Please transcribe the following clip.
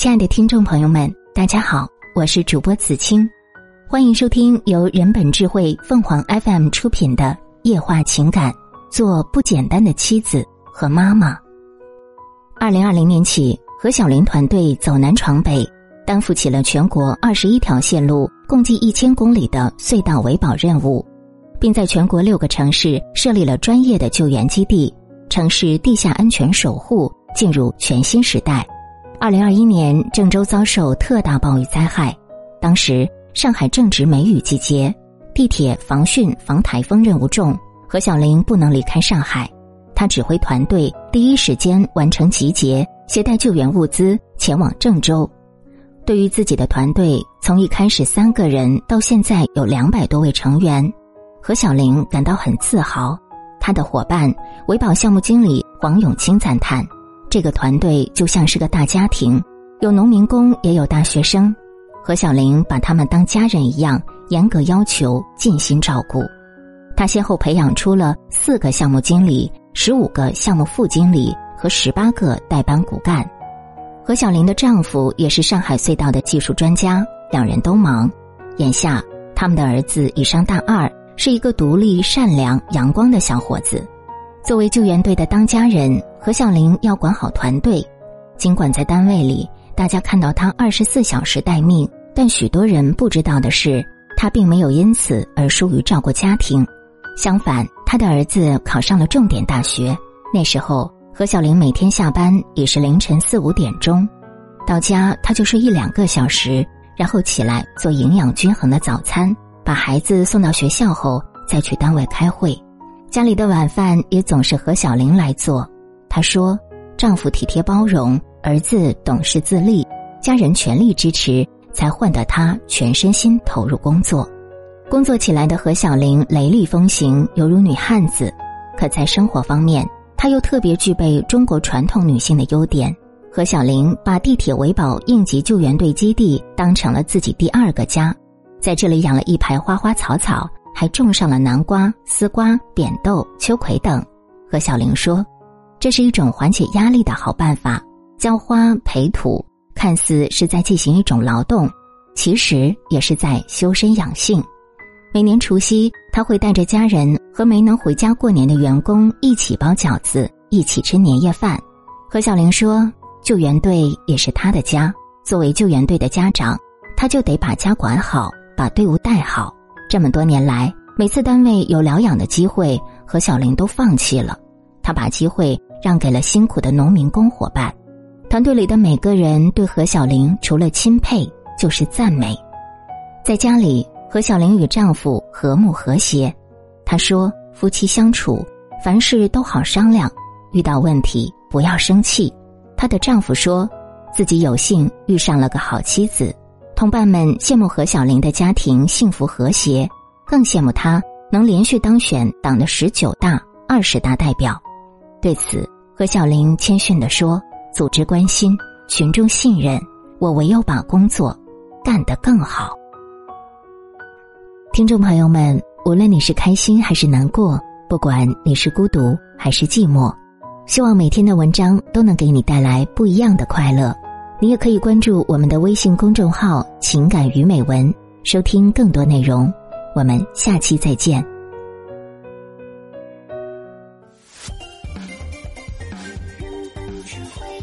亲爱的听众朋友们，大家好，我是主播子清，欢迎收听由人本智慧凤凰 FM 出品的《夜话情感》，做不简单的妻子和妈妈。二零二零年起，何小玲团队走南闯北，担负起了全国二十一条线路、共计一千公里的隧道维保任务，并在全国六个城市设立了专业的救援基地，城市地下安全守护进入全新时代。二零二一年，郑州遭受特大暴雨灾害，当时上海正值梅雨季节，地铁防汛防台风任务重，何小玲不能离开上海，她指挥团队第一时间完成集结，携带救援物资前往郑州。对于自己的团队，从一开始三个人到现在有两百多位成员，何小玲感到很自豪。她的伙伴维保项目经理黄永清赞叹。这个团队就像是个大家庭，有农民工，也有大学生。何小玲把他们当家人一样，严格要求，尽心照顾。他先后培养出了四个项目经理、十五个项目副经理和十八个代班骨干。何小玲的丈夫也是上海隧道的技术专家，两人都忙。眼下，他们的儿子已上大二，是一个独立、善良、阳光的小伙子。作为救援队的当家人，何小玲要管好团队。尽管在单位里，大家看到她二十四小时待命，但许多人不知道的是，她并没有因此而疏于照顾家庭。相反，她的儿子考上了重点大学。那时候，何小玲每天下班已是凌晨四五点钟，到家她就睡一两个小时，然后起来做营养均衡的早餐，把孩子送到学校后，再去单位开会。家里的晚饭也总是何小玲来做。她说：“丈夫体贴包容，儿子懂事自立，家人全力支持，才换得她全身心投入工作。工作起来的何小玲雷厉风行，犹如女汉子；可在生活方面，她又特别具备中国传统女性的优点。何小玲把地铁维保应急救援队基地当成了自己第二个家，在这里养了一排花花草草。”还种上了南瓜、丝瓜、扁豆、秋葵等。何小玲说：“这是一种缓解压力的好办法。浇花、培土，看似是在进行一种劳动，其实也是在修身养性。每年除夕，他会带着家人和没能回家过年的员工一起包饺子，一起吃年夜饭。”何小玲说：“救援队也是他的家。作为救援队的家长，他就得把家管好，把队伍带好。”这么多年来，每次单位有疗养的机会，何小玲都放弃了。她把机会让给了辛苦的农民工伙伴。团队里的每个人对何小玲除了钦佩就是赞美。在家里，何小玲与丈夫和睦和谐。她说：“夫妻相处，凡事都好商量，遇到问题不要生气。”她的丈夫说：“自己有幸遇上了个好妻子。”同伴们羡慕何小玲的家庭幸福和谐，更羡慕她能连续当选党的十九大、二十大代表。对此，何小玲谦逊地说：“组织关心，群众信任，我唯有把工作干得更好。”听众朋友们，无论你是开心还是难过，不管你是孤独还是寂寞，希望每天的文章都能给你带来不一样的快乐。你也可以关注我们的微信公众号“情感与美文”，收听更多内容。我们下期再见。智慧